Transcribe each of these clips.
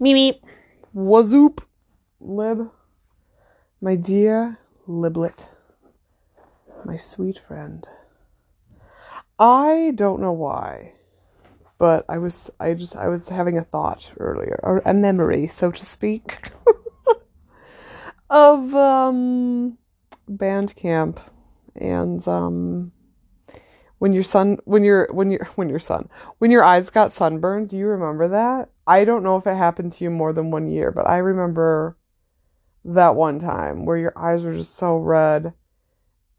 Meep. Wazoop. Lib. My dear Liblet. My sweet friend. I don't know why, but I was I just I was having a thought earlier, or a memory, so to speak, of um band camp and um when your son when your when your when your son when your eyes got sunburned do you remember that i don't know if it happened to you more than one year but i remember that one time where your eyes were just so red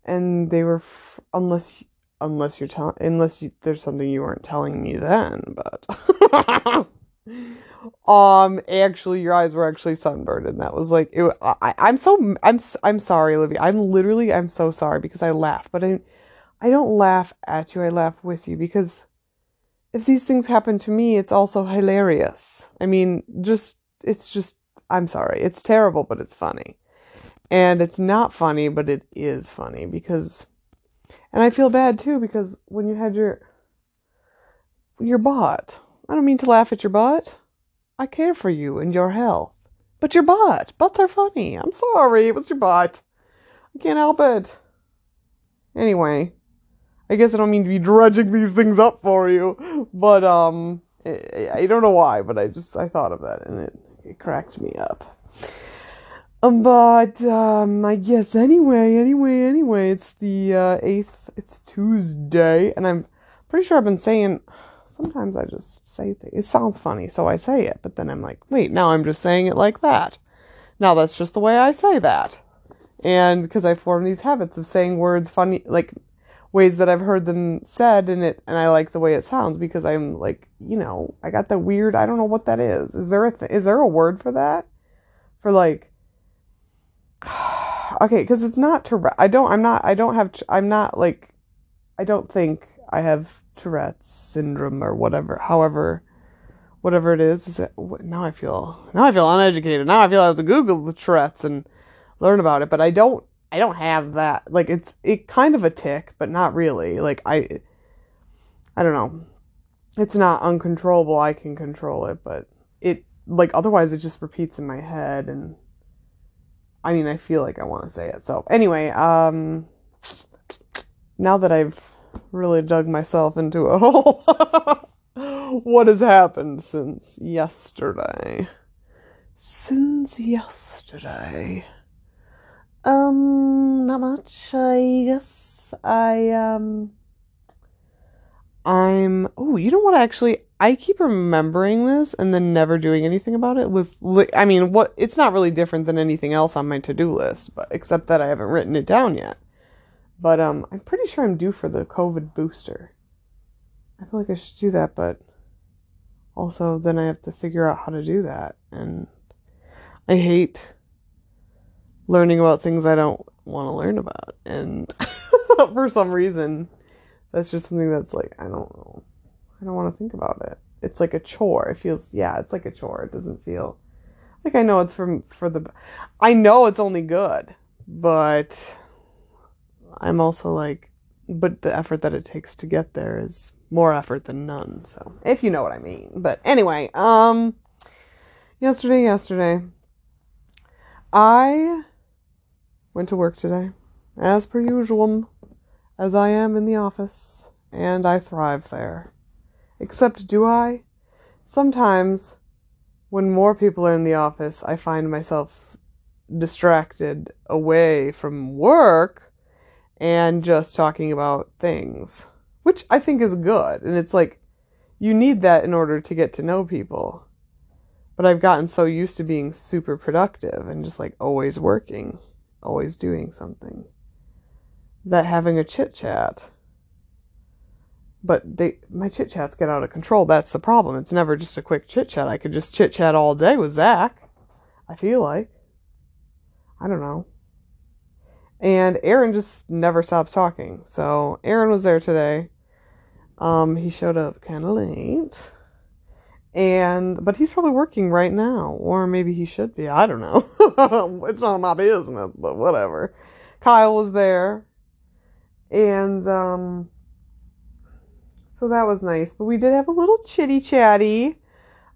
and they were f- unless unless you're telling unless you, there's something you weren't telling me then but um actually your eyes were actually sunburned and that was like it, I, i'm so i'm i'm sorry olivia. I'm literally i'm so sorry because i laugh but i i don't laugh at you. I laugh with you because if these things happen to me it's also hilarious i mean just it's just i'm sorry it's terrible but it's funny and it's not funny but it is funny because and i feel bad too because when you had your your butt i don't mean to laugh at your butt I care for you and your health. But your butt. Butts are funny. I'm sorry. It was your butt. I can't help it. Anyway, I guess I don't mean to be dredging these things up for you, but um, I, I don't know why, but I just I thought of that and it, it cracked me up. Um, but um, I guess anyway, anyway, anyway, it's the uh, eighth. It's Tuesday, and I'm pretty sure I've been saying sometimes I just say things. It sounds funny, so I say it, but then I'm like, wait, now I'm just saying it like that. Now that's just the way I say that. And because I form these habits of saying words funny, like ways that I've heard them said, and it, and I like the way it sounds because I'm like, you know, I got the weird. I don't know what that is. Is there a th- is there a word for that? For like, okay, because it's not Tourette. I don't. I'm not. I don't have. I'm not like. I don't think I have Tourette's syndrome or whatever, however, whatever it is. Is it now? I feel now I feel uneducated. Now I feel I have to Google the Tourette's and learn about it. But I don't. I don't have that. Like it's it kind of a tick, but not really. Like I. I don't know. It's not uncontrollable. I can control it, but it like otherwise it just repeats in my head and. I mean, I feel like I want to say it. So anyway, um, now that I've really dug myself into a hole. what has happened since yesterday? Since yesterday. Um, not much, I guess. I, um, I'm, oh, you know what, actually, I keep remembering this and then never doing anything about it with, I mean, what, it's not really different than anything else on my to-do list, but except that I haven't written it down yet. But um, I'm pretty sure I'm due for the COVID booster. I feel like I should do that, but also then I have to figure out how to do that. And I hate learning about things I don't want to learn about. And for some reason, that's just something that's like, I don't know. I don't want to think about it. It's like a chore. It feels, yeah, it's like a chore. It doesn't feel like I know it's from for the. I know it's only good, but I'm also like, but the effort that it takes to get there is more effort than none. So, if you know what I mean. But anyway, um, yesterday, yesterday, I went to work today, as per usual, as I am in the office, and I thrive there. Except, do I? Sometimes, when more people are in the office, I find myself distracted away from work and just talking about things, which I think is good. And it's like, you need that in order to get to know people. But I've gotten so used to being super productive and just like always working, always doing something, that having a chit chat. But they, my chit chats get out of control. That's the problem. It's never just a quick chit chat. I could just chit chat all day with Zach. I feel like. I don't know. And Aaron just never stops talking. So Aaron was there today. Um, he showed up kind of late. And but he's probably working right now, or maybe he should be. I don't know. it's none of my business, but whatever. Kyle was there, and um, so that was nice. But we did have a little chitty chatty.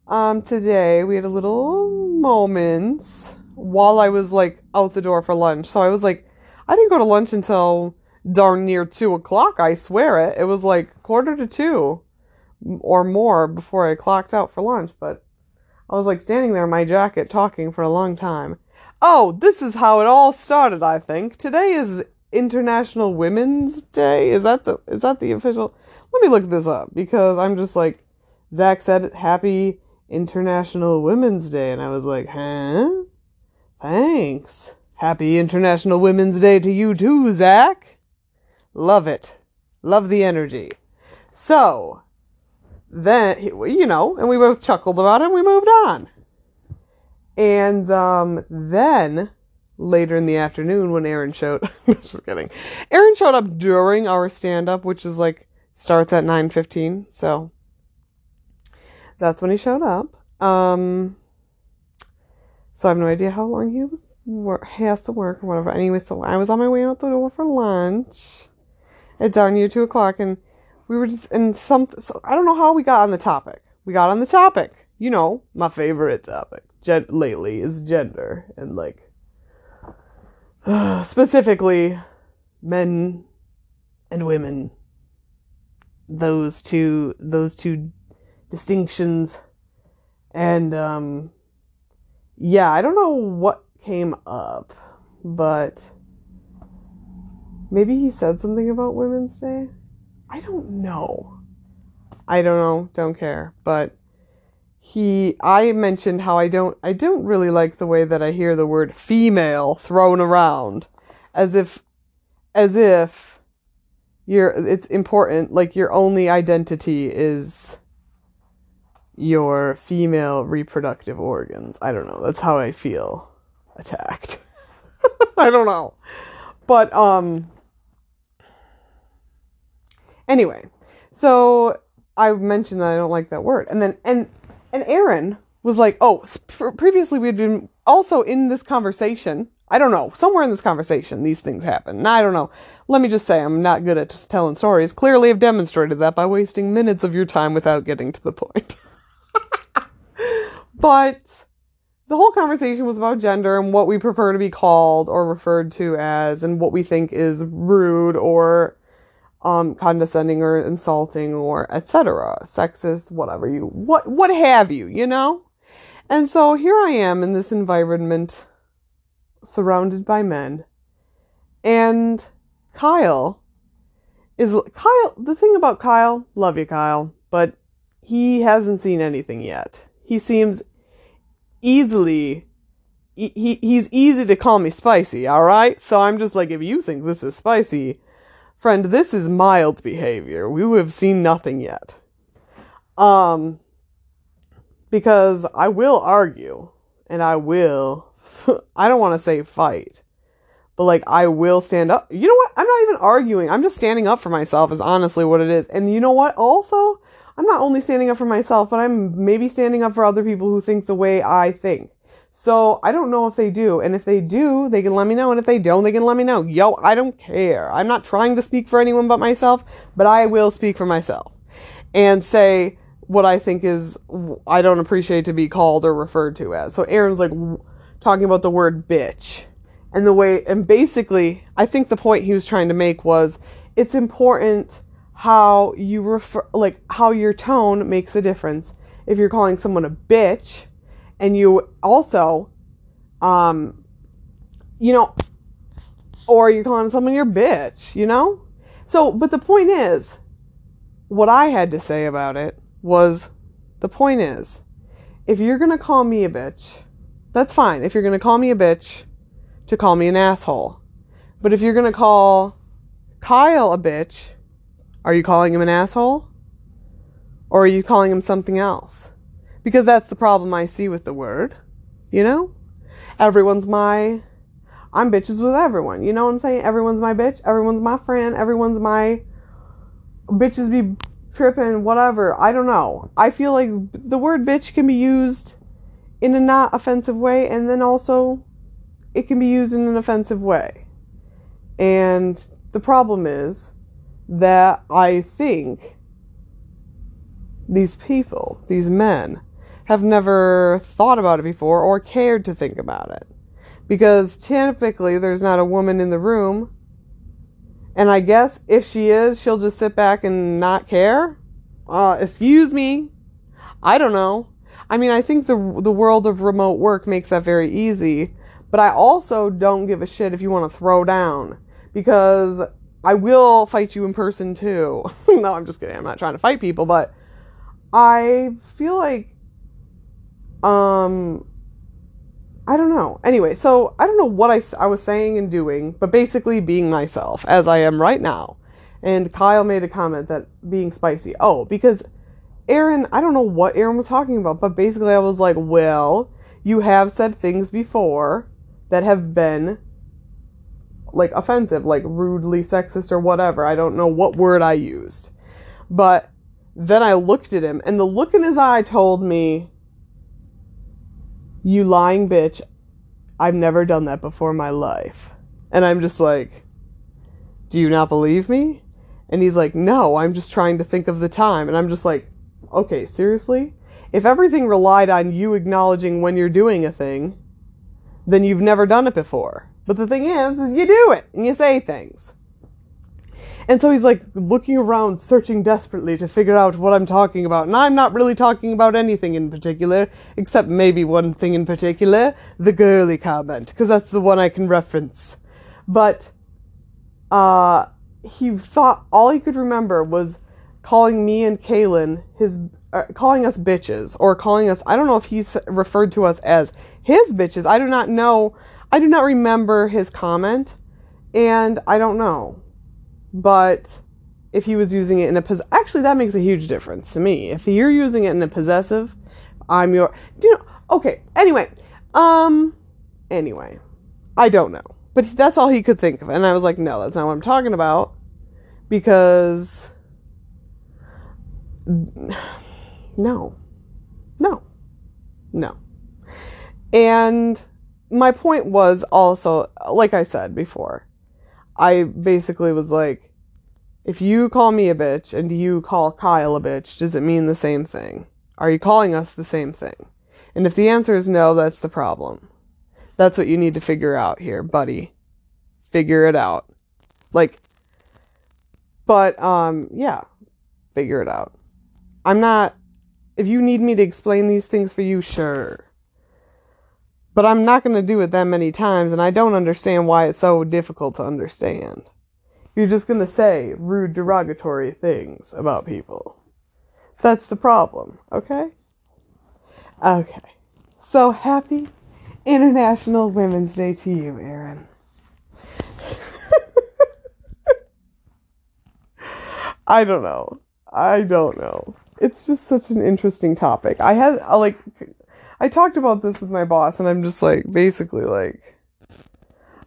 um, today we had a little moment while I was like out the door for lunch. So I was like, I didn't go to lunch until darn near two o'clock. I swear it. It was like quarter to two or more before I clocked out for lunch. But I was like standing there in my jacket talking for a long time. Oh, this is how it all started. I think today is International Women's Day. Is that the is that the official? Let me look this up because I'm just like Zach said happy International Women's Day and I was like, "Huh? Thanks. Happy International Women's Day to you too, Zach. Love it. Love the energy." So, then you know, and we both chuckled about it and we moved on. And um, then later in the afternoon when Aaron showed just kidding. Aaron showed up during our stand up, which is like starts at 9:15. So that's when he showed up. Um so I have no idea how long he was work, has to work or whatever. Anyway, so I was on my way out the door for lunch It's down near two o'clock and we were just in some so I don't know how we got on the topic. We got on the topic. You know, my favorite topic gen- lately is gender and like specifically men and women those two those two distinctions and um yeah i don't know what came up but maybe he said something about women's day i don't know i don't know don't care but he I mentioned how I don't I don't really like the way that I hear the word female thrown around as if as if your it's important like your only identity is your female reproductive organs. I don't know. That's how I feel attacked. I don't know. But um anyway, so I mentioned that I don't like that word. And then and and Aaron was like, "Oh, previously we had been also in this conversation. I don't know, somewhere in this conversation, these things happen. I don't know. Let me just say, I'm not good at telling stories. Clearly, I've demonstrated that by wasting minutes of your time without getting to the point. but the whole conversation was about gender and what we prefer to be called or referred to as, and what we think is rude or um, condescending or insulting or etc. Sexist, whatever you, what, what have you, you know? And so here I am in this environment surrounded by men. And Kyle is, Kyle, the thing about Kyle, love you, Kyle, but he hasn't seen anything yet. He seems easily he, he's easy to call me spicy, all right? So I'm just like, if you think this is spicy, Friend, this is mild behavior. We have seen nothing yet. Um, because I will argue, and I will, I don't want to say fight, but like I will stand up. You know what? I'm not even arguing. I'm just standing up for myself, is honestly what it is. And you know what? Also, I'm not only standing up for myself, but I'm maybe standing up for other people who think the way I think. So I don't know if they do. And if they do, they can let me know. And if they don't, they can let me know. Yo, I don't care. I'm not trying to speak for anyone but myself, but I will speak for myself and say what I think is, I don't appreciate to be called or referred to as. So Aaron's like talking about the word bitch and the way, and basically, I think the point he was trying to make was it's important how you refer, like how your tone makes a difference. If you're calling someone a bitch, and you also, um, you know, or you're calling someone your bitch, you know? So, but the point is, what I had to say about it was the point is, if you're going to call me a bitch, that's fine. If you're going to call me a bitch, to call me an asshole. But if you're going to call Kyle a bitch, are you calling him an asshole? Or are you calling him something else? Because that's the problem I see with the word. You know? Everyone's my. I'm bitches with everyone. You know what I'm saying? Everyone's my bitch. Everyone's my friend. Everyone's my. Bitches be tripping, whatever. I don't know. I feel like the word bitch can be used in a not offensive way, and then also it can be used in an offensive way. And the problem is that I think these people, these men, have never thought about it before or cared to think about it. Because typically there's not a woman in the room. And I guess if she is, she'll just sit back and not care. Uh, excuse me. I don't know. I mean, I think the the world of remote work makes that very easy, but I also don't give a shit if you want to throw down because I will fight you in person too. no, I'm just kidding. I'm not trying to fight people, but I feel like um I don't know. Anyway, so I don't know what I, I was saying and doing, but basically being myself as I am right now. And Kyle made a comment that being spicy. Oh, because Aaron, I don't know what Aaron was talking about, but basically I was like, well, you have said things before that have been like offensive, like rudely sexist or whatever. I don't know what word I used. But then I looked at him, and the look in his eye told me, You lying bitch, I've never done that before in my life. And I'm just like, Do you not believe me? And he's like, No, I'm just trying to think of the time. And I'm just like, Okay, seriously? If everything relied on you acknowledging when you're doing a thing, then you've never done it before. But the thing is, is you do it and you say things. And so he's like looking around, searching desperately to figure out what I'm talking about. And I'm not really talking about anything in particular, except maybe one thing in particular the girly comment, because that's the one I can reference. But uh, he thought all he could remember was calling me and Kaylin his, uh, calling us bitches, or calling us, I don't know if he's referred to us as his bitches. I do not know. I do not remember his comment, and I don't know. But if he was using it in a pos- actually that makes a huge difference to me. If you're using it in a possessive, I'm your do you know okay, anyway. Um anyway. I don't know. But that's all he could think of. And I was like, "No, that's not what I'm talking about." Because no. No. No. And my point was also, like I said before, I basically was like, if you call me a bitch and you call Kyle a bitch, does it mean the same thing? Are you calling us the same thing? And if the answer is no, that's the problem. That's what you need to figure out here, buddy. Figure it out. Like, but, um, yeah, figure it out. I'm not, if you need me to explain these things for you, sure. But I'm not going to do it that many times, and I don't understand why it's so difficult to understand. You're just going to say rude, derogatory things about people. That's the problem, okay? Okay. So happy International Women's Day to you, Aaron. I don't know. I don't know. It's just such an interesting topic. I had, like, I talked about this with my boss, and I'm just like, basically, like,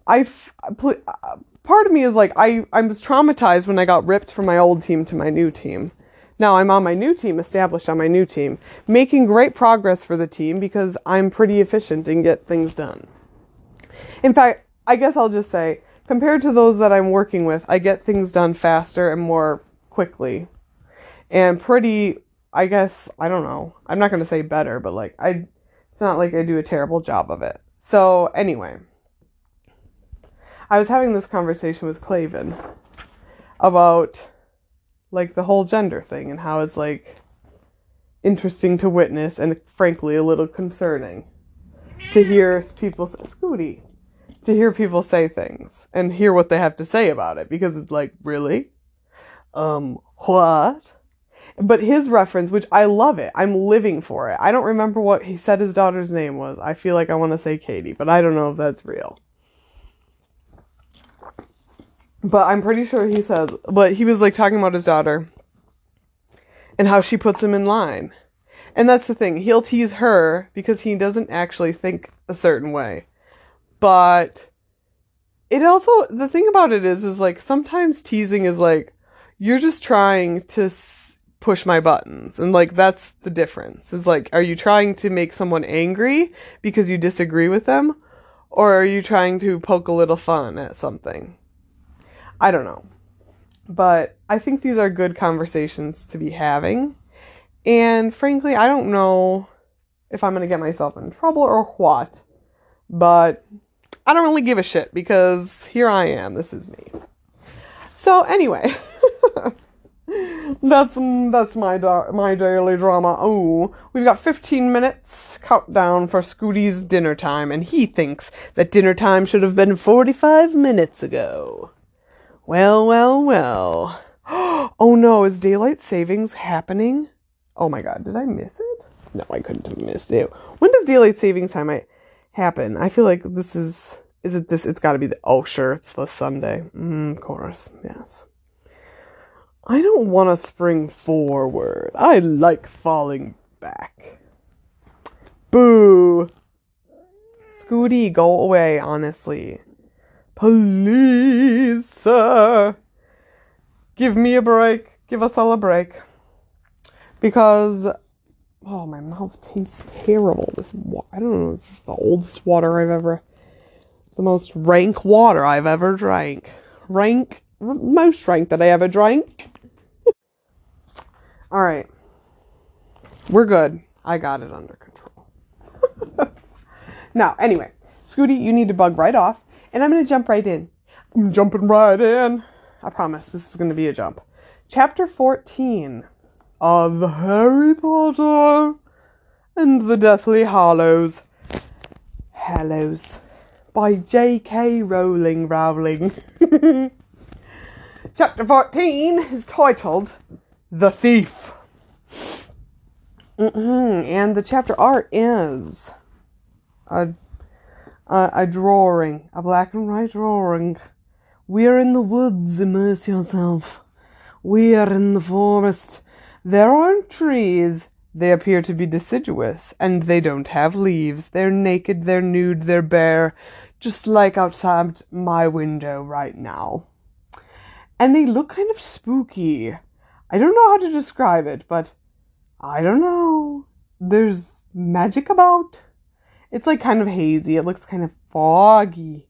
I, uh, part of me is like, I, I was traumatized when I got ripped from my old team to my new team. Now I'm on my new team, established on my new team, making great progress for the team because I'm pretty efficient and get things done. In fact, I guess I'll just say, compared to those that I'm working with, I get things done faster and more quickly. And pretty, I guess, I don't know. I'm not going to say better, but like, I, it's not like I do a terrible job of it. So, anyway, I was having this conversation with Clavin about like the whole gender thing and how it's like interesting to witness and frankly a little concerning to hear people say, Scooty, to hear people say things and hear what they have to say about it because it's like, really? Um, what? But his reference, which I love it, I'm living for it. I don't remember what he said his daughter's name was. I feel like I want to say Katie, but I don't know if that's real. But I'm pretty sure he said, but he was like talking about his daughter and how she puts him in line. And that's the thing. He'll tease her because he doesn't actually think a certain way. But it also, the thing about it is, is like sometimes teasing is like, you're just trying to push my buttons. And like that's the difference. Is like are you trying to make someone angry because you disagree with them or are you trying to poke a little fun at something? I don't know. But I think these are good conversations to be having. And frankly, I don't know if I'm going to get myself in trouble or what. But I don't really give a shit because here I am. This is me. So anyway, that's that's my da- my daily drama. Oh, we've got 15 minutes countdown for Scooty's dinner time, and he thinks that dinner time should have been 45 minutes ago. Well, well, well. Oh no, is daylight savings happening? Oh my god, did I miss it? No, I couldn't have missed it. When does daylight savings time I happen? I feel like this is is it this it's got to be the Oh, sure, it's the Sunday. Mm, of course. Yes. I don't want to spring forward. I like falling back. Boo. Scooty, go away, honestly. Please, sir. Give me a break. Give us all a break. Because, oh, my mouth tastes terrible. This, I don't know, this is the oldest water I've ever, the most rank water I've ever drank. Rank, most rank that I ever drank. All right. We're good. I got it under control. now, anyway, Scooty, you need to bug right off, and I'm going to jump right in. I'm jumping right in. I promise this is going to be a jump. Chapter 14 of Harry Potter and the Deathly Hallows. Hallows. By J.K. Rowling Rowling. Chapter 14 is titled The Thief. Mm-hmm. And the chapter art is a, a, a drawing, a black and white drawing. We're in the woods, immerse yourself. We're in the forest. There aren't trees. They appear to be deciduous, and they don't have leaves. They're naked, they're nude, they're bare, just like outside my window right now. And they look kind of spooky. I don't know how to describe it, but I don't know. There's magic about. It's like kind of hazy. It looks kind of foggy.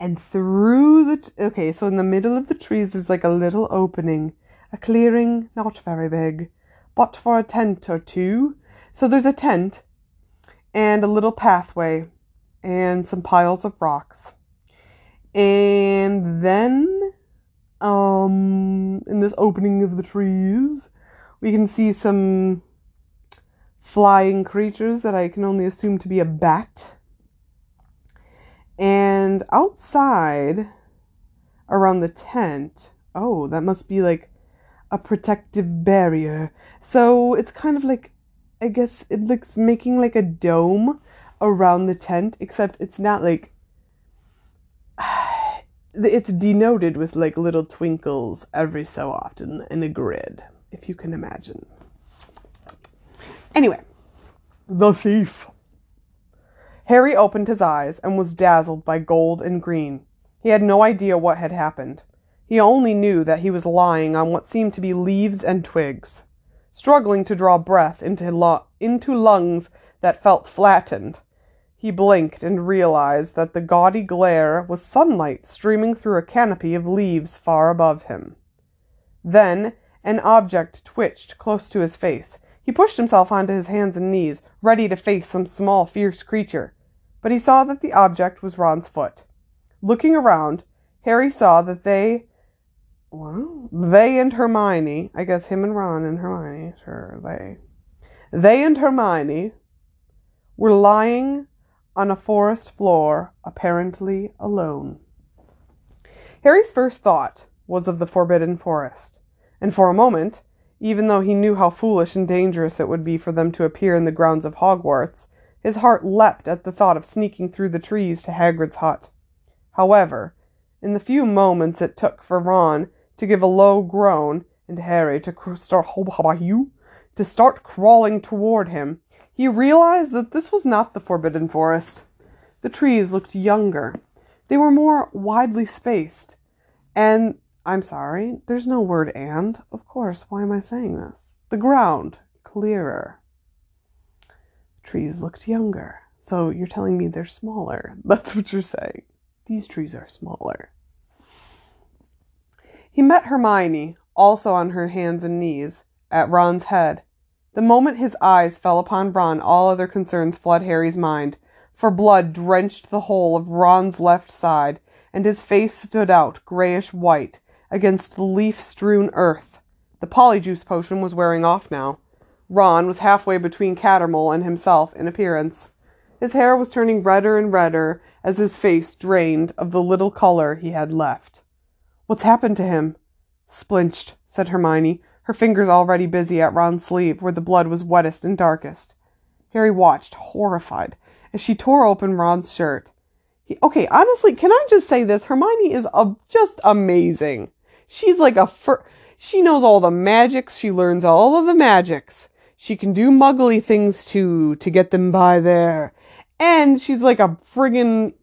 And through the t- okay, so in the middle of the trees there's like a little opening, a clearing, not very big, but for a tent or two. So there's a tent and a little pathway and some piles of rocks. And then um in this opening of the trees, we can see some flying creatures that I can only assume to be a bat. And outside around the tent, oh, that must be like a protective barrier. So it's kind of like, I guess it looks making like a dome around the tent, except it's not like. It's denoted with like little twinkles every so often in a grid, if you can imagine. Anyway, the thief. Harry opened his eyes and was dazzled by gold and green. He had no idea what had happened. He only knew that he was lying on what seemed to be leaves and twigs, struggling to draw breath into, lu- into lungs that felt flattened. He blinked and realized that the gaudy glare was sunlight streaming through a canopy of leaves far above him. Then an object twitched close to his face. He pushed himself onto his hands and knees, ready to face some small, fierce creature. But he saw that the object was Ron's foot. Looking around, Harry saw that they well, they and Hermione, I guess him and Ron and Hermione, sure, they. They and Hermione were lying on a forest floor, apparently alone. Harry's first thought was of the Forbidden Forest, and for a moment, even though he knew how foolish and dangerous it would be for them to appear in the grounds of Hogwarts, his heart leapt at the thought of sneaking through the trees to Hagrid's hut. However, in the few moments it took for Ron to give a low groan and Harry to start to start crawling toward him, he realized that this was not the Forbidden Forest. The trees looked younger. They were more widely spaced. And I'm sorry, there's no word and. Of course, why am I saying this? The ground clearer. Trees looked younger. So you're telling me they're smaller. That's what you're saying. These trees are smaller. He met Hermione, also on her hands and knees, at Ron's head. The moment his eyes fell upon Ron, all other concerns fled Harry's mind, for blood drenched the whole of Ron's left side, and his face stood out, grayish white, against the leaf strewn earth. The polyjuice potion was wearing off now. Ron was halfway between Cattermole and himself in appearance. His hair was turning redder and redder as his face drained of the little color he had left. What's happened to him? Splinched, said Hermione, her fingers already busy at Ron's sleeve where the blood was wettest and darkest. Harry watched, horrified, as she tore open Ron's shirt. He, okay, honestly, can I just say this? Hermione is a, just amazing. She's like a fir- she knows all the magics. She learns all of the magics. She can do muggly things too to get them by there. And she's like a friggin'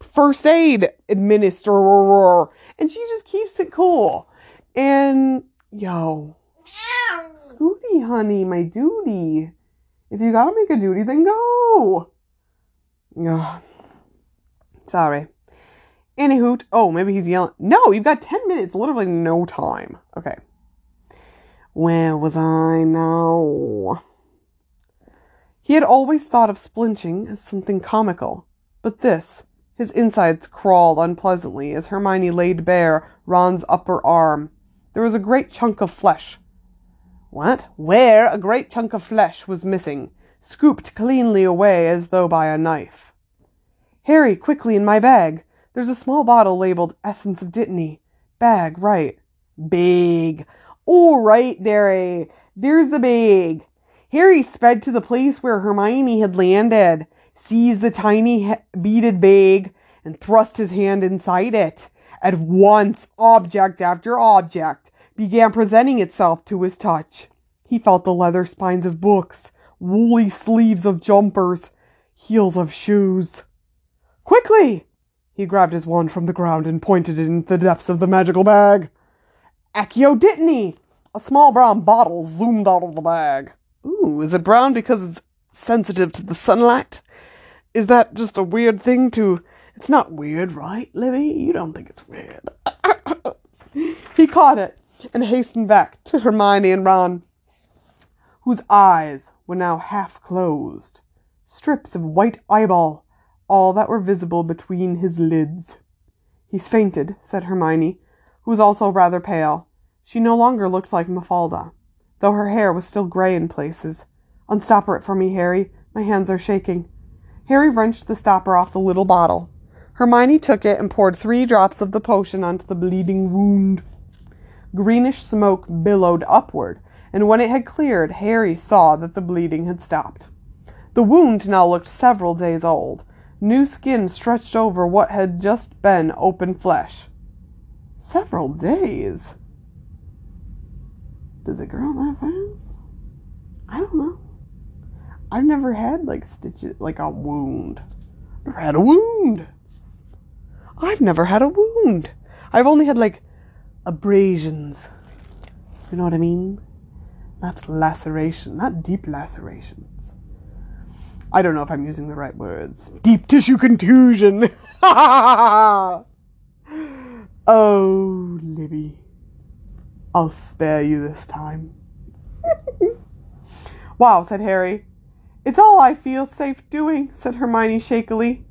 first aid administrator. And she just keeps it cool. And yo, Scooty, honey, my duty. If you gotta make a duty, then go. Ugh. Sorry. Anywho, oh, maybe he's yelling. No, you've got 10 minutes, literally no time. Okay. Where was I now? He had always thought of splinching as something comical, but this, his insides crawled unpleasantly as Hermione laid bare Ron's upper arm. There was a great chunk of flesh. What? Where a great chunk of flesh was missing, scooped cleanly away as though by a knife. Harry, quickly in my bag. There's a small bottle labeled Essence of Dittany. Bag, right. Big. All right, there. There's the bag. Harry sped to the place where Hermione had landed, seized the tiny beaded bag, and thrust his hand inside it. At once, object after object began presenting itself to his touch. He felt the leather spines of books, woolly sleeves of jumpers, heels of shoes. Quickly! He grabbed his wand from the ground and pointed it into the depths of the magical bag. Accio Dittany! A small brown bottle zoomed out of the bag. Ooh, is it brown because it's sensitive to the sunlight? Is that just a weird thing to. It's not weird, right, Libby? You don't think it's weird. he caught it and hastened back to Hermione and Ron, whose eyes were now half closed. Strips of white eyeball, all that were visible between his lids. He's fainted, said Hermione, who was also rather pale. She no longer looked like Mafalda, though her hair was still grey in places. Unstopper it for me, Harry. My hands are shaking. Harry wrenched the stopper off the little bottle. Hermione took it and poured three drops of the potion onto the bleeding wound. Greenish smoke billowed upward, and when it had cleared, Harry saw that the bleeding had stopped. The wound now looked several days old. New skin stretched over what had just been open flesh. Several days? Does it grow that fast? I don't know. I've never had like stitches, like a wound. Never had a wound. I've never had a wound. I've only had like abrasions. You know what I mean? Not laceration, not deep lacerations. I don't know if I'm using the right words. Deep tissue contusion. oh, Libby. I'll spare you this time. wow, said Harry. It's all I feel safe doing, said Hermione shakily.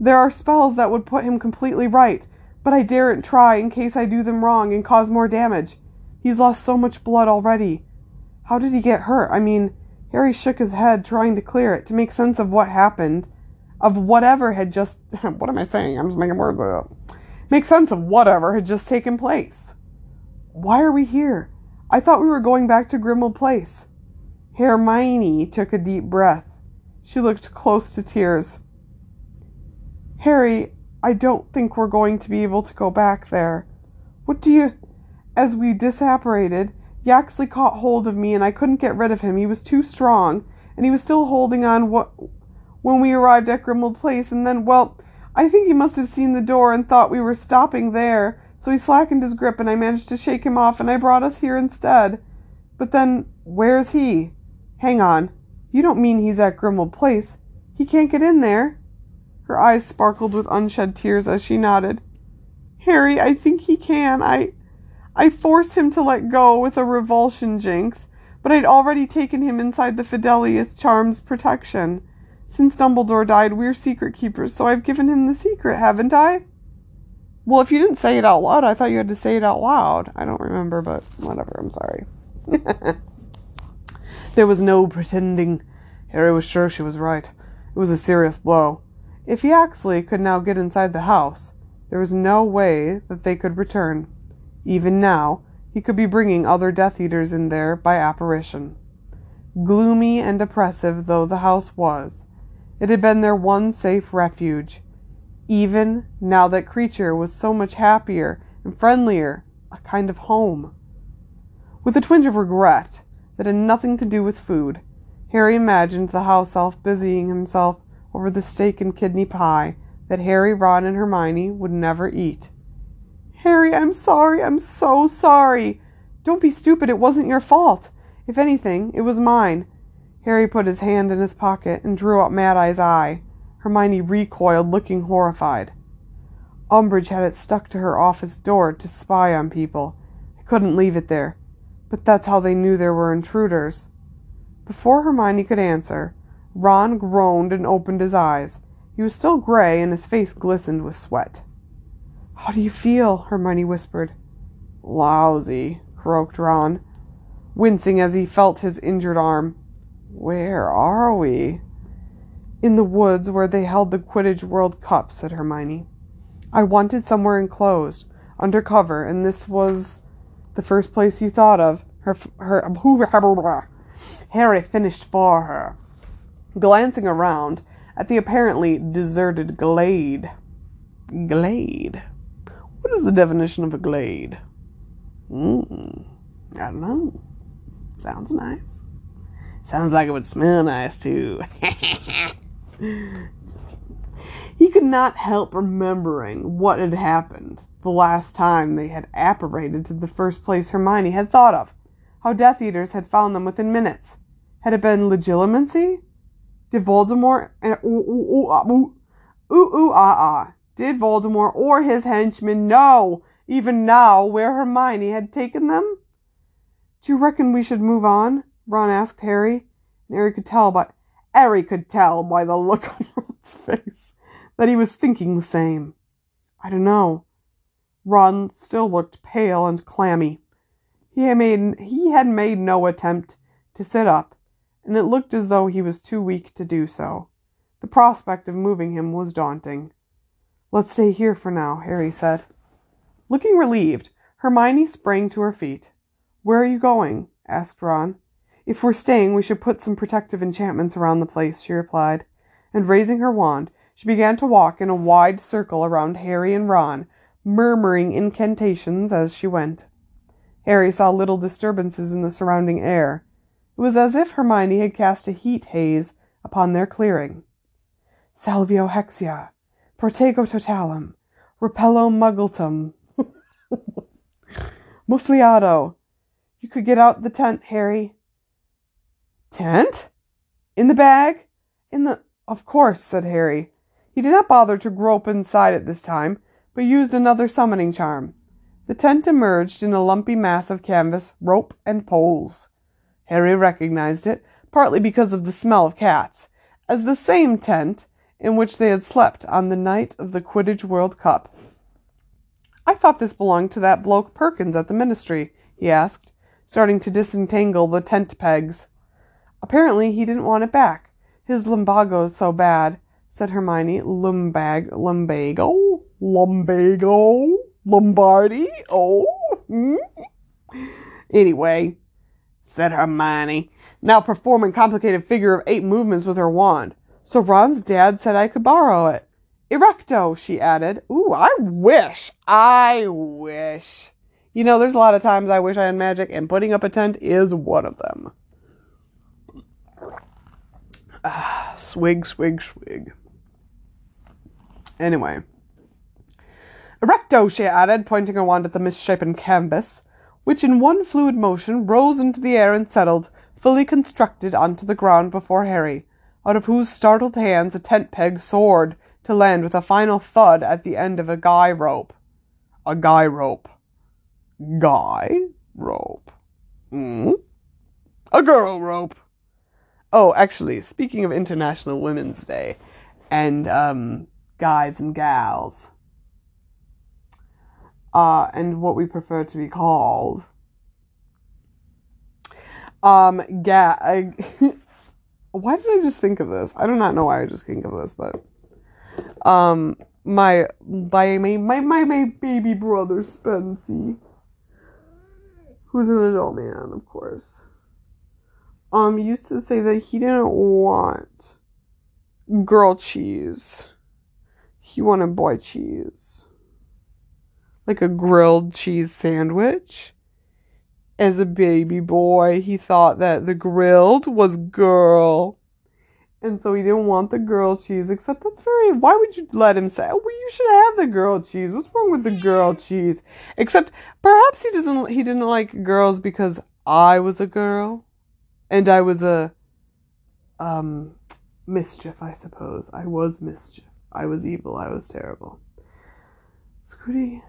There are spells that would put him completely right, but I daren't try in case I do them wrong and cause more damage. He's lost so much blood already. How did he get hurt? I mean, Harry shook his head, trying to clear it, to make sense of what happened, of whatever had just. what am I saying? I'm just making words up. Make sense of whatever had just taken place. Why are we here? I thought we were going back to Grimmauld Place. Hermione took a deep breath. She looked close to tears. Harry, I don't think we're going to be able to go back there. What do you. As we disapparated, Yaxley caught hold of me and I couldn't get rid of him. He was too strong, and he was still holding on what when we arrived at Grimmauld Place, and then, well, I think he must have seen the door and thought we were stopping there, so he slackened his grip and I managed to shake him off and I brought us here instead. But then, where's he? Hang on. You don't mean he's at Grimmauld Place. He can't get in there. Her eyes sparkled with unshed tears as she nodded. Harry, I think he can. I I forced him to let go with a revulsion jinx, but I'd already taken him inside the Fidelius Charm's protection. Since Dumbledore died, we're secret keepers, so I've given him the secret, haven't I? Well, if you didn't say it out loud, I thought you had to say it out loud. I don't remember, but whatever, I'm sorry. there was no pretending. Harry was sure she was right. It was a serious blow. If Yaxley could now get inside the house, there was no way that they could return. Even now, he could be bringing other Death Eaters in there by apparition. Gloomy and oppressive though the house was, it had been their one safe refuge. Even now that Kreacher was so much happier and friendlier, a kind of home. With a twinge of regret that had nothing to do with food, Harry imagined the house elf busying himself over the steak and kidney pie that Harry, Ron, and Hermione would never eat. Harry, I'm sorry. I'm so sorry. Don't be stupid. It wasn't your fault. If anything, it was mine. Harry put his hand in his pocket and drew out Mad Eye's eye. Hermione recoiled, looking horrified. Umbridge had it stuck to her office door to spy on people. I couldn't leave it there. But that's how they knew there were intruders. Before Hermione could answer, Ron groaned and opened his eyes. He was still gray and his face glistened with sweat. How do you feel? Hermione whispered. Lousy, croaked Ron, wincing as he felt his injured arm. Where are we? In the woods where they held the Quidditch World Cup, said Hermione. I wanted somewhere enclosed, under cover, and this was the first place you thought of. Her, her, Harry finished for her, glancing around at the apparently deserted glade. Glade. What is the definition of a glade? Hmm. I don't know. Sounds nice. Sounds like it would smell nice too. he could not help remembering what had happened the last time they had apparated to the first place Hermione had thought of. How Death Eaters had found them within minutes. Had it been legilimency? Did Voldemort and ooh ooh ooh ah ooh ooh ooh ah ah did Voldemort or his henchmen know even now where Hermione had taken them? Do you reckon we should move on? Ron asked Harry. And Harry could tell by Harry could tell by the look on Ron's face that he was thinking the same. I don't know. Ron still looked pale and clammy. He had made he had made no attempt to sit up, and it looked as though he was too weak to do so. The prospect of moving him was daunting. Let's stay here for now, Harry said. Looking relieved, Hermione sprang to her feet. Where are you going? asked Ron. If we're staying, we should put some protective enchantments around the place, she replied, and raising her wand, she began to walk in a wide circle around Harry and Ron, murmuring incantations as she went. Harry saw little disturbances in the surrounding air. It was as if Hermione had cast a heat haze upon their clearing. Salvio Hexia, Protego Totalum, Repello Muggletum, Muffliato. You could get out the tent, Harry. Tent? In the bag? In the. Of course, said Harry. He did not bother to grope inside at this time, but used another summoning charm. The tent emerged in a lumpy mass of canvas, rope, and poles. Harry recognized it, partly because of the smell of cats, as the same tent in which they had slept on the night of the Quidditch World Cup. I thought this belonged to that bloke Perkins at the ministry, he asked, starting to disentangle the tent pegs. Apparently he didn't want it back. His lumbago's so bad, said Hermione. Lumbag, lumbago, lumbago. Lombardi? Oh? Hmm? Anyway, said Hermione, now performing complicated figure of eight movements with her wand. So Ron's dad said I could borrow it. Erecto, she added. Ooh, I wish. I wish. You know, there's a lot of times I wish I had magic, and putting up a tent is one of them. Ah, swig, swig, swig. Anyway. Erecto, she added, pointing her wand at the misshapen canvas, which in one fluid motion rose into the air and settled, fully constructed, onto the ground before Harry, out of whose startled hands a tent peg soared to land with a final thud at the end of a guy rope. A guy rope. Guy rope. Hmm? A girl rope. Oh, actually, speaking of International Women's Day and um, guys and gals, uh, and what we prefer to be called, um, ga- I, why did I just think of this? I do not know why I just think of this, but um, my by my my my, my baby brother Spency, who's an adult man, of course, um, used to say that he didn't want girl cheese. He wanted boy cheese. Like a grilled cheese sandwich as a baby boy, he thought that the grilled was girl. And so he didn't want the girl cheese, except that's very, why would you let him say, oh, well, you should have the girl cheese. What's wrong with the girl cheese? Except perhaps he doesn't, he didn't like girls because I was a girl and I was a, um, mischief, I suppose. I was mischief. I was evil. I was terrible. Scooty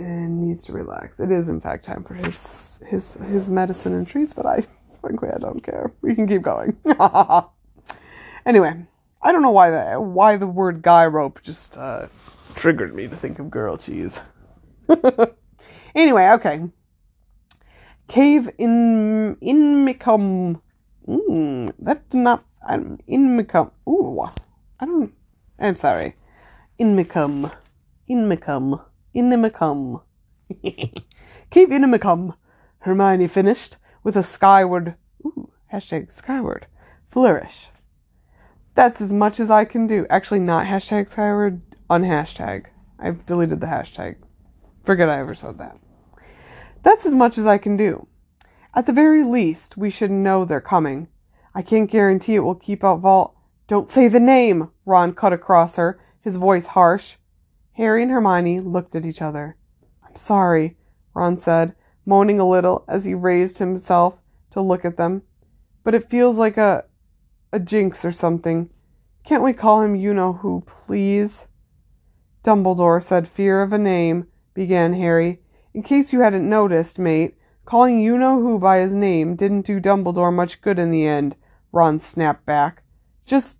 and needs to relax. It is in fact time for his his his medicine and treats, but I frankly I don't care. We can keep going. anyway, I don't know why the why the word guy rope just uh, triggered me to think of girl cheese. anyway, okay. Cave in Inmicum. Mm, that did not. I'm Inmicum. Ooh, I don't. I'm sorry. Inmicum. Inmicum. Inimicum. Keep Inimicum. Hermione finished with a skyward, ooh, hashtag skyward, flourish. That's as much as I can do. Actually, not hashtag skyward, on hashtag. I've deleted the hashtag. Forget I ever said that. That's as much as I can do. At the very least, we should know they're coming. I can't guarantee it will keep out Vault. Don't say the name! Ron cut across her, his voice harsh. Harry and Hermione looked at each other. I'm sorry, Ron said, moaning a little as he raised himself to look at them. But it feels like a a jinx or something. Can't we call him you know who, please? Dumbledore said fear of a name, began Harry. In case you hadn't noticed, mate, calling you know who by his name didn't do Dumbledore much good in the end, Ron snapped back. Just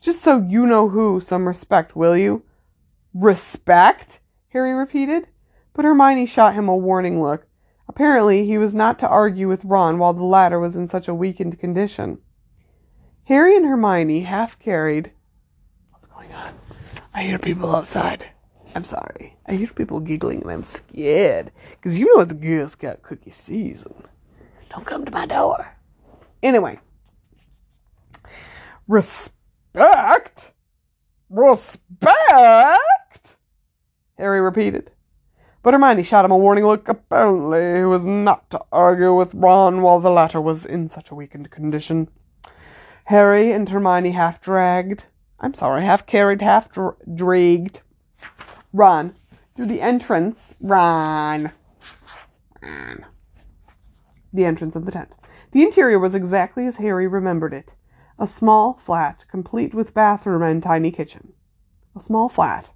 just so you know who some respect, will you? Respect? Harry repeated. But Hermione shot him a warning look. Apparently, he was not to argue with Ron while the latter was in such a weakened condition. Harry and Hermione half carried. What's going on? I hear people outside. I'm sorry. I hear people giggling and I'm scared. Because you know it's Girl Scout cookie season. Don't come to my door. Anyway. Respect? Respect? Harry repeated. But Hermione shot him a warning look. Apparently, he was not to argue with Ron while the latter was in such a weakened condition. Harry and Hermione half dragged, I'm sorry, half carried, half dra- dragged Ron through the entrance. Ron. Ron. The entrance of the tent. The interior was exactly as Harry remembered it a small flat, complete with bathroom and tiny kitchen. A small flat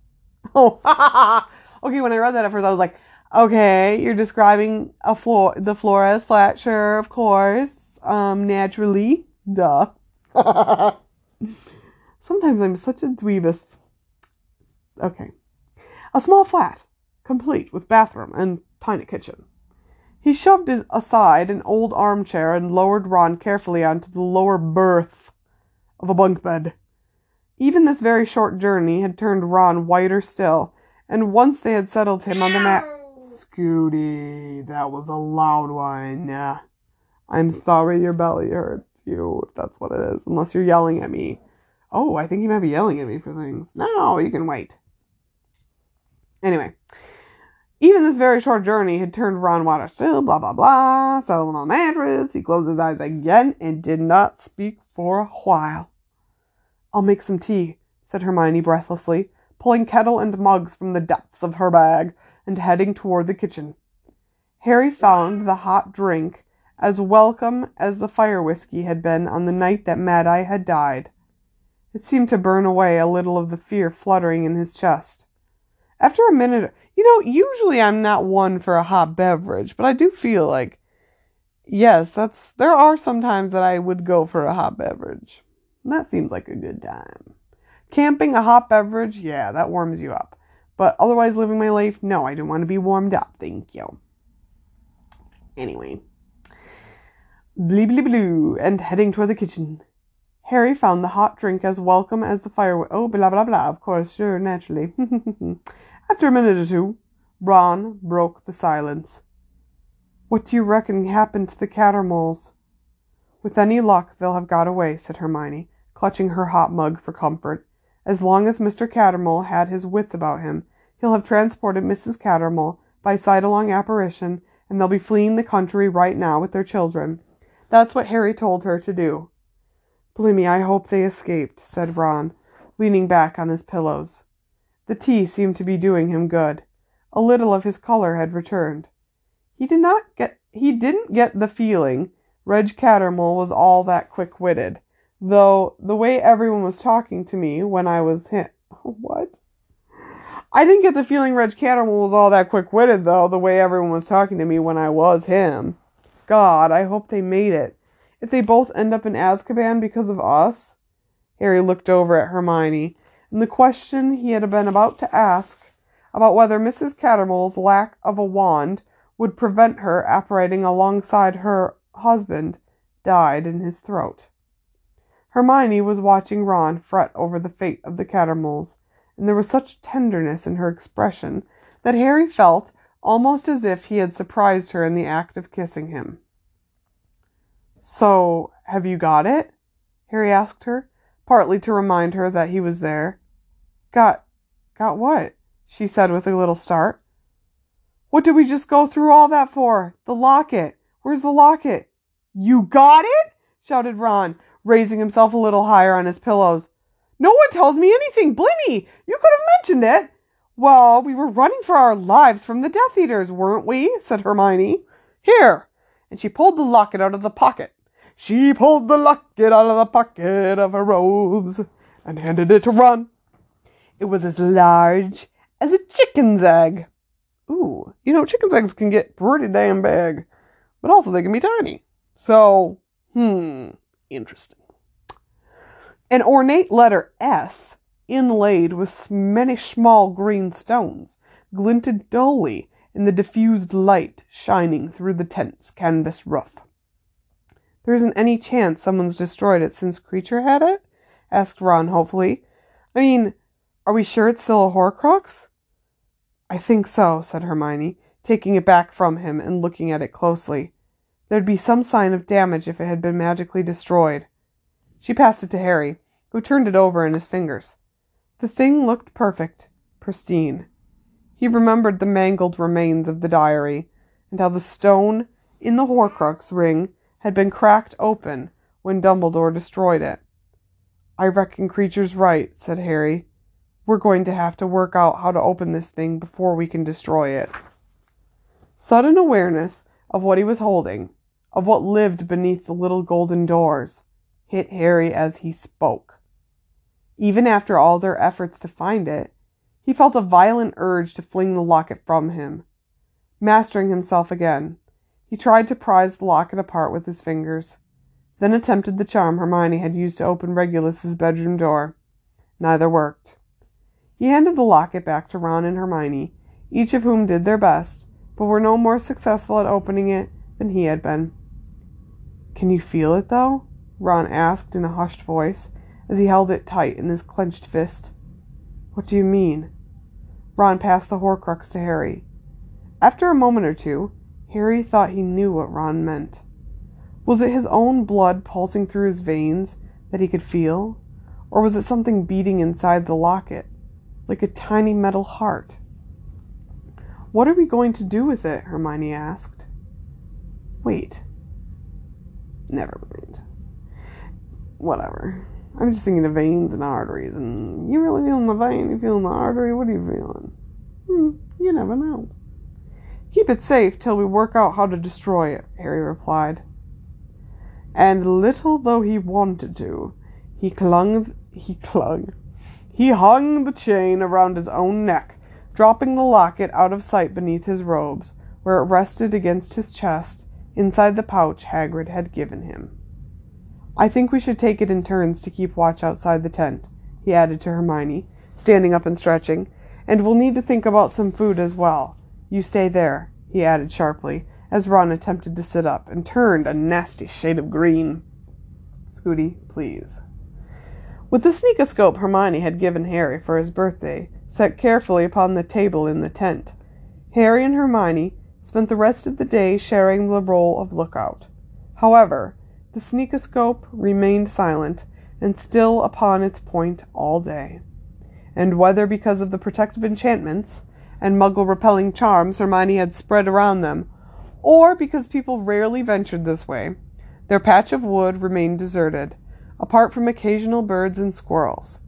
Oh, okay. When I read that at first, I was like, okay, you're describing a floor, the floor as flat. Sure, of course. Um, naturally, duh. Sometimes I'm such a dweebus. Okay. A small flat, complete with bathroom and tiny kitchen. He shoved aside an old armchair and lowered Ron carefully onto the lower berth of a bunk bed. Even this very short journey had turned Ron whiter still, and once they had settled him on the mat. Scooty, that was a loud one. I'm sorry your belly hurts you, if that's what it is, unless you're yelling at me. Oh, I think you might be yelling at me for things. No, you can wait. Anyway, even this very short journey had turned Ron Water still, blah, blah, blah, settled on the mattress. He closed his eyes again and did not speak for a while. I'll make some tea, said Hermione breathlessly, pulling kettle and mugs from the depths of her bag and heading toward the kitchen. Harry found the hot drink as welcome as the fire whiskey had been on the night that Mad Eye had died. It seemed to burn away a little of the fear fluttering in his chest. After a minute, you know, usually I'm not one for a hot beverage, but I do feel like yes, that's there are some times that I would go for a hot beverage. That seems like a good time. Camping, a hot beverage, yeah, that warms you up. But otherwise, living my life, no, I don't want to be warmed up. Thank you. Anyway, blee blee blue, and heading toward the kitchen. Harry found the hot drink as welcome as the fire. Oh, blah blah blah. Of course, sure, naturally. After a minute or two, Ron broke the silence. What do you reckon happened to the Cattermoles? With any luck, they'll have got away, said Hermione, clutching her hot mug for comfort. As long as Mr. Cattermole had his wits about him, he'll have transported Mrs. Cattermole by sidelong apparition, and they'll be fleeing the country right now with their children. That's what Harry told her to do. Blimey, I hope they escaped, said Ron, leaning back on his pillows. The tea seemed to be doing him good. A little of his color had returned. He did not get he didn't get the feeling Reg Cattermole was all that quick witted though the way everyone was talking to me when I was him. What? I didn't get the feeling Reg Cattermole was all that quick witted, though, the way everyone was talking to me when I was him. God, I hope they made it. If they both end up in Azkaban because of us. Harry looked over at Hermione, and the question he had been about to ask about whether Mrs. Cattermole's lack of a wand would prevent her apparating alongside her husband died in his throat. Hermione was watching Ron fret over the fate of the Cattermoles, and there was such tenderness in her expression that Harry felt almost as if he had surprised her in the act of kissing him. So, have you got it? Harry asked her, partly to remind her that he was there. Got got what? she said with a little start. What did we just go through all that for? The locket. Where's the locket? You got it? shouted Ron, raising himself a little higher on his pillows. No one tells me anything. Blimey, you could have mentioned it. Well, we were running for our lives from the Death Eaters, weren't we? said Hermione. Here. And she pulled the locket out of the pocket. She pulled the locket out of the pocket of her robes and handed it to Ron. It was as large as a chicken's egg. Ooh, you know, chicken's eggs can get pretty damn big, but also they can be tiny. So, hmm, interesting. An ornate letter S, inlaid with many small green stones, glinted dully in the diffused light shining through the tent's canvas roof. There isn't any chance someone's destroyed it since Kreacher had it? asked Ron hopefully. I mean, are we sure it's still a Horcrux? I think so, said Hermione, taking it back from him and looking at it closely. There'd be some sign of damage if it had been magically destroyed. She passed it to Harry, who turned it over in his fingers. The thing looked perfect, pristine. He remembered the mangled remains of the diary, and how the stone in the Horcrux ring had been cracked open when Dumbledore destroyed it. I reckon Kreacher's right, said Harry. We're going to have to work out how to open this thing before we can destroy it. Sudden awareness of what he was holding of what lived beneath the little golden doors hit Harry as he spoke. Even after all their efforts to find it, he felt a violent urge to fling the locket from him. Mastering himself again, he tried to prise the locket apart with his fingers, then attempted the charm Hermione had used to open Regulus's bedroom door. Neither worked. He handed the locket back to Ron and Hermione, each of whom did their best, but were no more successful at opening it than he had been. Can you feel it, though? Ron asked in a hushed voice as he held it tight in his clenched fist. What do you mean? Ron passed the Horcrux to Harry. After a moment or two, Harry thought he knew what Ron meant. Was it his own blood pulsing through his veins that he could feel? Or was it something beating inside the locket, like a tiny metal heart? What are we going to do with it? Hermione asked. Wait, Never mind. Whatever. I'm just thinking of veins and arteries, and you really feeling the vein? You feeling the artery? What are you feeling? Hmm, you never know. Keep it safe till we work out how to destroy it, Harry replied. And little though he wanted to, he clung, he clung, he hung the chain around his own neck, dropping the locket out of sight beneath his robes, where it rested against his chest inside the pouch Hagrid had given him. I think we should take it in turns to keep watch outside the tent, he added to Hermione, standing up and stretching, and we'll need to think about some food as well. You stay there, he added sharply, as Ron attempted to sit up and turned a nasty shade of green. Scooty, please. With the sneakoscope Hermione had given Harry for his birthday set carefully upon the table in the tent, Harry and Hermione spent the rest of the day sharing the role of lookout. However, the sneakoscope remained silent and still upon its point all day. And whether because of the protective enchantments and muggle repelling charms Hermione had spread around them, or because people rarely ventured this way, their patch of wood remained deserted, apart from occasional birds and squirrels.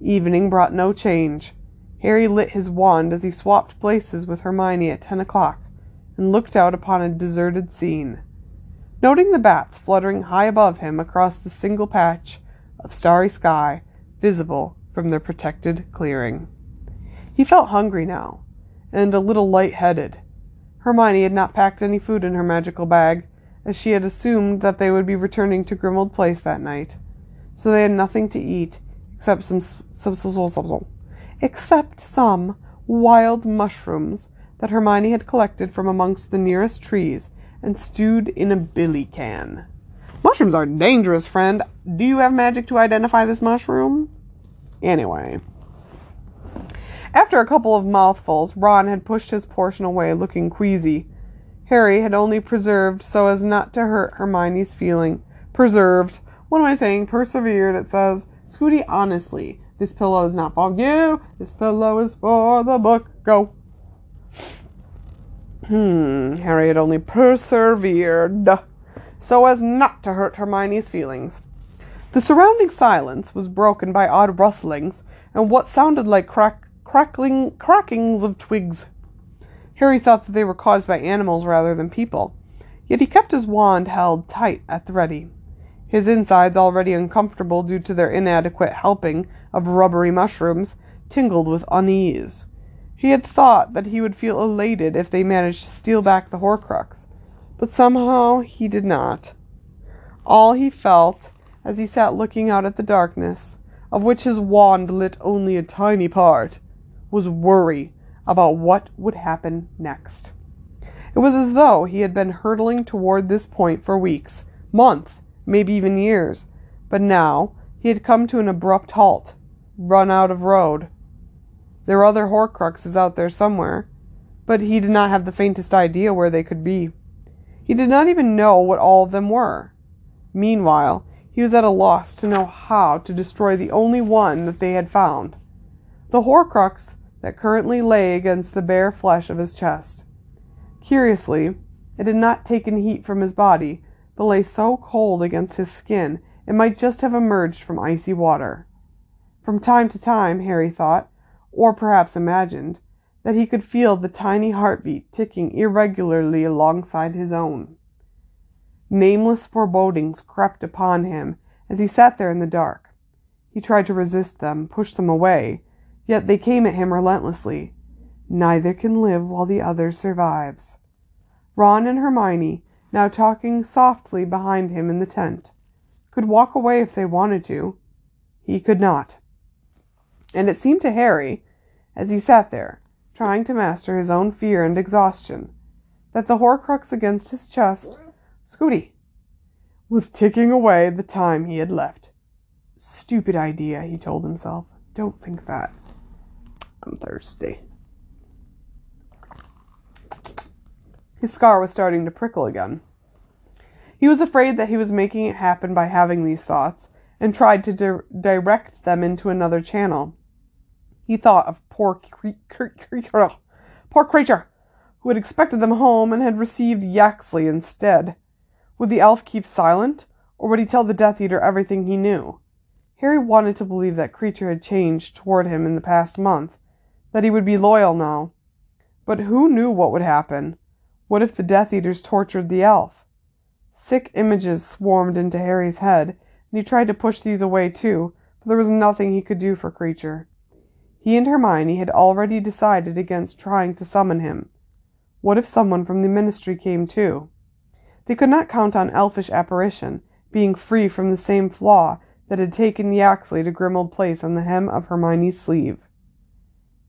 Evening brought no change. Harry lit his wand as he swapped places with Hermione at ten o'clock and looked out upon a deserted scene. Noting the bats fluttering high above him across the single patch of starry sky visible from their protected clearing. He felt hungry now, and a little light-headed. Hermione had not packed any food in her magical bag, as she had assumed that they would be returning to Grimmauld Place that night so they had nothing to eat except some, some, some, some except some wild mushrooms that Hermione had collected from amongst the nearest trees and stewed in a billy can. Mushrooms are dangerous, friend. Do you have magic to identify this mushroom? Anyway. After a couple of mouthfuls, Ron had pushed his portion away, looking queasy. Harry had only preserved so as not to hurt Hermione's feeling. Preserved what am I saying? Persevered. It says, Scooty, honestly, this pillow is not for you. This pillow is for the book. Go. Hmm, Harry had only persevered so as not to hurt Hermione's feelings. The surrounding silence was broken by odd rustlings and what sounded like crack, crackling crackings of twigs. Harry thought that they were caused by animals rather than people, yet he kept his wand held tight at the ready his insides already uncomfortable due to their inadequate helping of rubbery mushrooms, tingled with unease. He had thought that he would feel elated if they managed to steal back the Horcrux, but somehow he did not. All he felt, as he sat looking out at the darkness, of which his wand lit only a tiny part, was worry about what would happen next. It was as though he had been hurtling toward this point for weeks, months, maybe even years, but now he had come to an abrupt halt, run out of road. There were other Horcruxes out there somewhere, but he did not have the faintest idea where they could be. He did not even know what all of them were. Meanwhile, he was at a loss to know how to destroy the only one that they had found, the Horcrux that currently lay against the bare flesh of his chest. Curiously, it had not taken heat from his body, but lay so cold against his skin it might just have emerged from icy water. From time to time, Harry thought, or perhaps imagined, that he could feel the tiny heartbeat ticking irregularly alongside his own. Nameless forebodings crept upon him as he sat there in the dark. He tried to resist them, push them away, yet they came at him relentlessly. Neither can live while the other survives. Ron and Hermione now talking softly behind him in the tent, could walk away if they wanted to. He could not. And it seemed to Harry, as he sat there, trying to master his own fear and exhaustion, that the Horcrux against his chest, Scooty, was ticking away the time he had left. Stupid idea, he told himself. Don't think that. I'm thirsty. His scar was starting to prickle again. He was afraid that he was making it happen by having these thoughts, and tried to di- direct them into another channel. He thought of poor Kreacher, poor Kreacher, who had expected them home and had received Yaxley instead. Would the elf keep silent, or would he tell the Death Eater everything he knew? Harry wanted to believe that Kreacher had changed toward him in the past month, that he would be loyal now. But who knew what would happen? What if the Death Eaters tortured the elf? Sick images swarmed into Harry's head, and he tried to push these away too, but there was nothing he could do for Kreacher. He and Hermione had already decided against trying to summon him. What if someone from the ministry came too? They could not count on elfish apparition being free from the same flaw that had taken Yaxley to Grimmauld Place on the hem of Hermione's sleeve.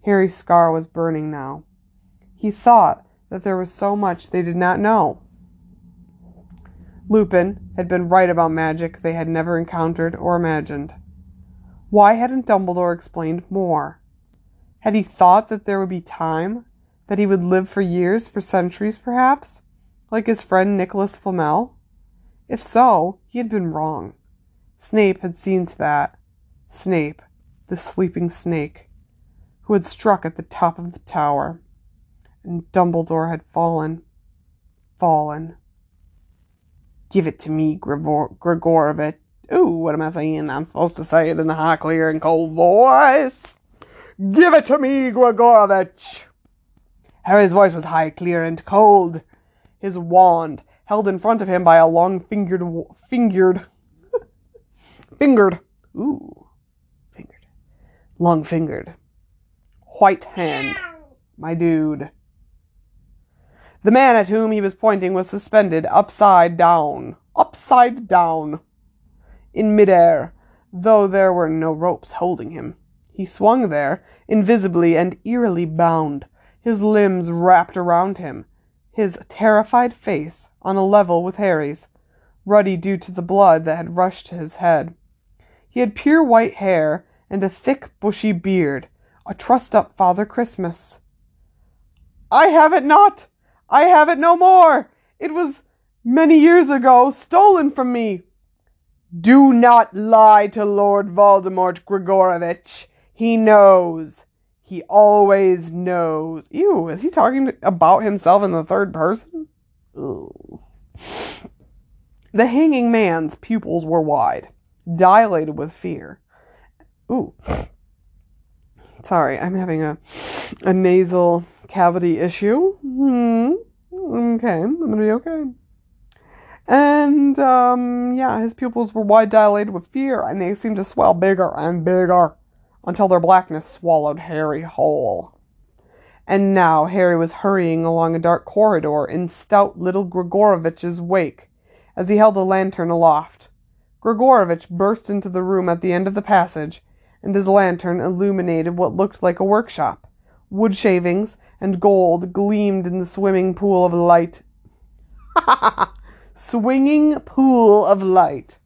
Harry's scar was burning now. He thought that there was so much they did not know. Lupin had been right about magic they had never encountered or imagined. Why hadn't Dumbledore explained more? Had he thought that there would be time? That he would live for years, for centuries perhaps? Like his friend Nicholas Flamel? If so, he had been wrong. Snape had seen to that. Snape, the sleeping snake, who had struck at the top of the tower. And Dumbledore had fallen. Fallen. Give it to me, Grigor- Gregorovitch. Ooh, what am I saying? I'm supposed to say it in a high, clear, and cold voice. Give it to me, Gregorovitch. Harry's voice was high, clear, and cold. His wand, held in front of him by a long fingered, fingered, fingered, ooh, fingered, long fingered, white hand, my dude. The man at whom he was pointing was suspended upside down, upside down, in midair, though there were no ropes holding him. He swung there, invisibly and eerily bound, his limbs wrapped around him, his terrified face on a level with Harry's, ruddy due to the blood that had rushed to his head. He had pure white hair and a thick, bushy beard, a trussed up Father Christmas. I have it not! I have it no more! It was many years ago, stolen from me. Do not lie to Lord Voldemort, Gregorovitch. He knows. He always knows. Ew, is he talking about himself in the third person? Ooh. The hanging man's pupils were wide, dilated with fear. Ooh. Sorry, I'm having a a nasal cavity issue. Hmm. Okay, I'm gonna be okay. And um, yeah, his pupils were wide dilated with fear, and they seemed to swell bigger and bigger until their blackness swallowed Harry whole. And now Harry was hurrying along a dark corridor in stout little Gregorovitch's wake as he held a lantern aloft. Gregorovitch burst into the room at the end of the passage, and his lantern illuminated what looked like a workshop. Wood shavings and gold gleamed in the swimming pool of light. Ha ha ha! Swinging pool of light.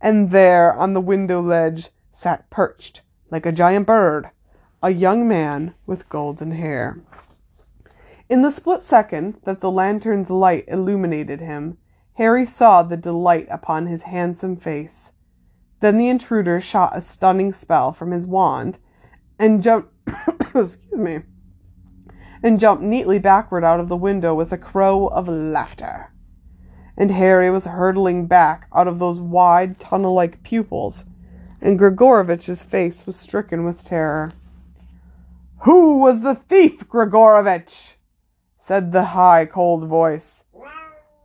And there, on the window ledge, sat perched, like a giant bird, a young man with golden hair. In the split second that the lantern's light illuminated him, Harry saw the delight upon his handsome face. Then the intruder shot a stunning spell from his wand and jumped excuse me and jumped neatly backward out of the window with a crow of laughter. And Harry was hurtling back out of those wide tunnel like pupils, and Gregorovitch's face was stricken with terror. Who was the thief, Gregorovitch? said the high, cold voice.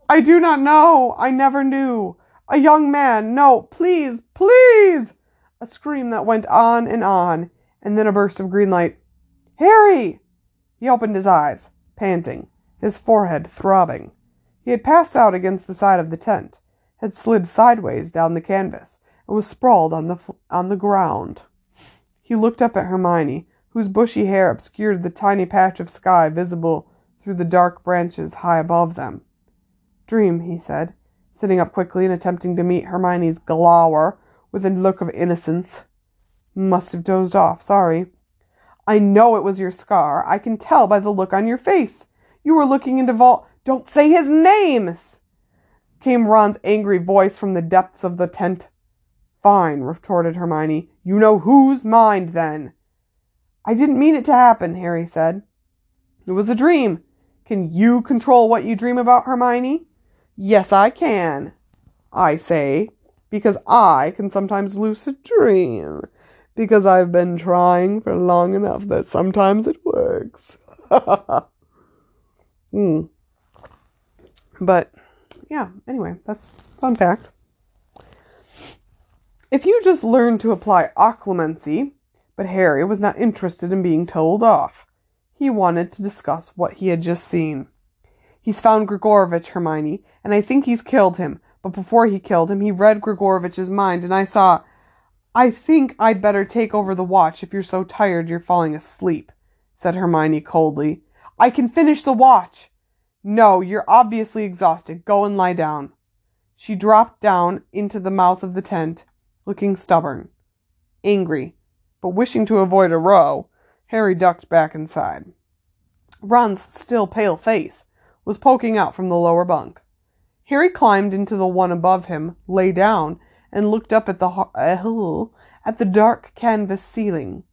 I do not know. I never knew. A young man. No, please, please. A scream that went on and on, and then a burst of green light. Harry! He opened his eyes, panting, his forehead throbbing. He had passed out against the side of the tent, had slid sideways down the canvas, and was sprawled on the on the ground. He looked up at Hermione, whose bushy hair obscured the tiny patch of sky visible through the dark branches high above them. Dream, he said, sitting up quickly and attempting to meet Hermione's glower with a look of innocence. Must have dozed off, sorry. I know it was your scar. I can tell by the look on your face. You were looking into Vol. Don't say his names! Came Ron's angry voice from the depths of the tent. Fine, retorted Hermione. You know whose mind, then. I didn't mean it to happen, Harry said. It was a dream. Can you control what you dream about, Hermione? Yes, I can. I say, because I can sometimes lucid dream because I've been trying for long enough that sometimes it works. hmm. But yeah, anyway, that's fun fact. If you just learned to apply occlumency, but Harry was not interested in being told off. He wanted to discuss what he had just seen. He's found Gregorovitch, Hermione, and I think he's killed him. But before he killed him, he read Gregorovitch's mind, and I saw. I think I'd better take over the watch if you're so tired you're falling asleep, said Hermione coldly. I can finish the watch. No, you're obviously exhausted. Go and lie down. She dropped down into the mouth of the tent, looking stubborn, angry, but wishing to avoid a row. Harry ducked back inside. Ron's still pale face was poking out from the lower bunk. Harry climbed into the one above him, lay down, and looked up at the uh, at the dark canvas ceiling.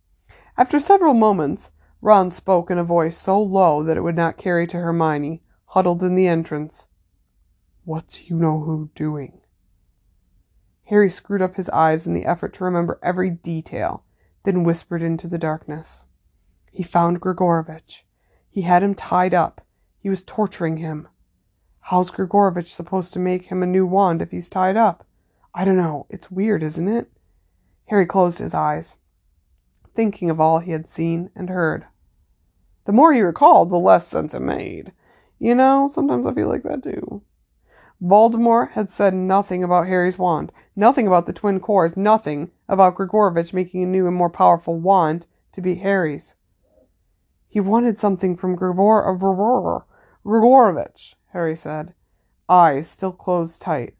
After several moments, Ron spoke in a voice so low that it would not carry to Hermione, huddled in the entrance. What's you know who doing? Harry screwed up his eyes in the effort to remember every detail, then whispered into the darkness. He found Gregorovitch. He had him tied up. He was torturing him. How's Gregorovitch supposed to make him a new wand if he's tied up? I don't know. It's weird, isn't it? Harry closed his eyes, thinking of all he had seen and heard. The more he recalled, the less sense it made. You know, sometimes I feel like that too. Voldemort had said nothing about Harry's wand, nothing about the twin cores, nothing about Gregorovitch making a new and more powerful wand to be Harry's. He wanted something from Grigor uh, Gregorovitch, Harry said, eyes still closed tight.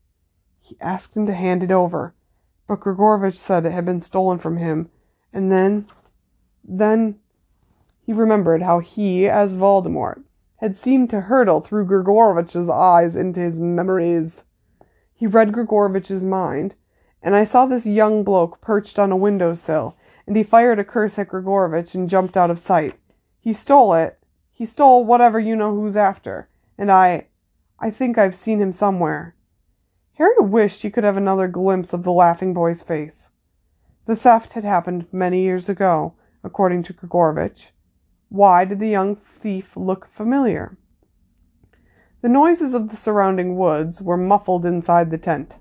He asked him to hand it over, but Gregorovitch said it had been stolen from him, and then, then he remembered how he, as Voldemort, had seemed to hurtle through Gregorovitch's eyes into his memories. He read Gregorovitch's mind, and I saw this young bloke perched on a window sill, and he fired a curse at Gregorovitch and jumped out of sight. He stole it. He stole whatever you know who's after, and I I think I've seen him somewhere. Harry wished he could have another glimpse of the laughing boy's face. The theft had happened many years ago, according to Gregorovitch, why did the young thief look familiar? The noises of the surrounding woods were muffled inside the tent.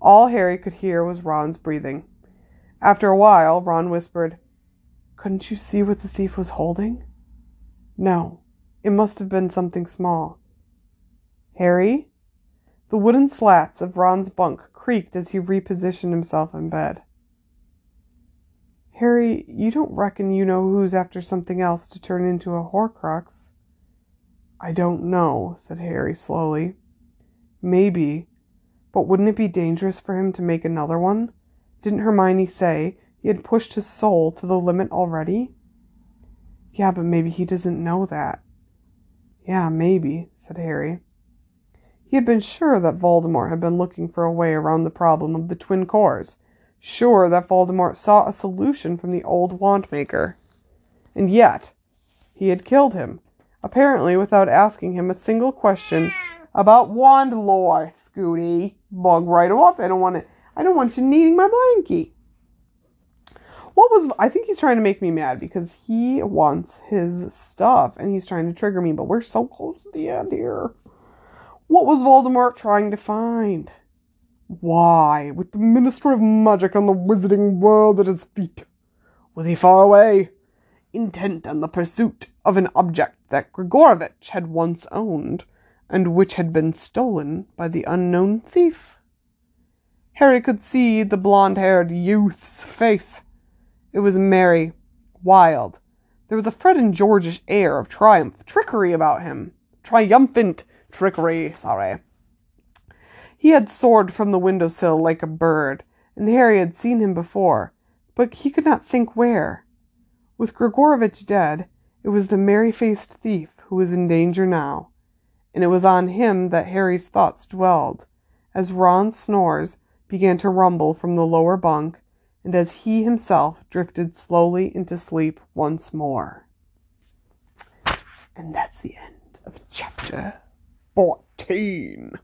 All Harry could hear was Ron's breathing. After a while, Ron whispered, Couldn't you see what the thief was holding? No, it must have been something small. Harry? The wooden slats of Ron's bunk creaked as he repositioned himself in bed. Harry, you don't reckon you know who's after something else to turn into a Horcrux? I don't know, said Harry slowly. Maybe. But wouldn't it be dangerous for him to make another one? Didn't Hermione say he had pushed his soul to the limit already? Yeah, but maybe he doesn't know that. Yeah, maybe, said Harry. He had been sure that Voldemort had been looking for a way around the problem of the twin cores, sure that Voldemort saw a solution from the old wand maker. And yet, he had killed him, apparently without asking him a single question about wand lore, Scooty. Bug right off. I don't want to, I don't want you needing my blankie. What was, I think he's trying to make me mad because he wants his stuff and he's trying to trigger me, but we're so close to the end here. What was Voldemort trying to find? Why, with the Minister of Magic and the Wizarding World at his feet, was he far away, intent on the pursuit of an object that Gregorovitch had once owned, and which had been stolen by the unknown thief? Harry could see the blond haired youth's face. It was merry, wild. There was a Fred and Georgish air of triumph, trickery about him. Triumphant trickery, sorry. He had soared from the window sill like a bird, and Harry had seen him before, but he could not think where. With Gregorovitch dead, it was the merry faced thief who was in danger now, and it was on him that Harry's thoughts dwelled, as Ron's snores began to rumble from the lower bunk, and as he himself drifted slowly into sleep once more. And that's the end of chapter 14.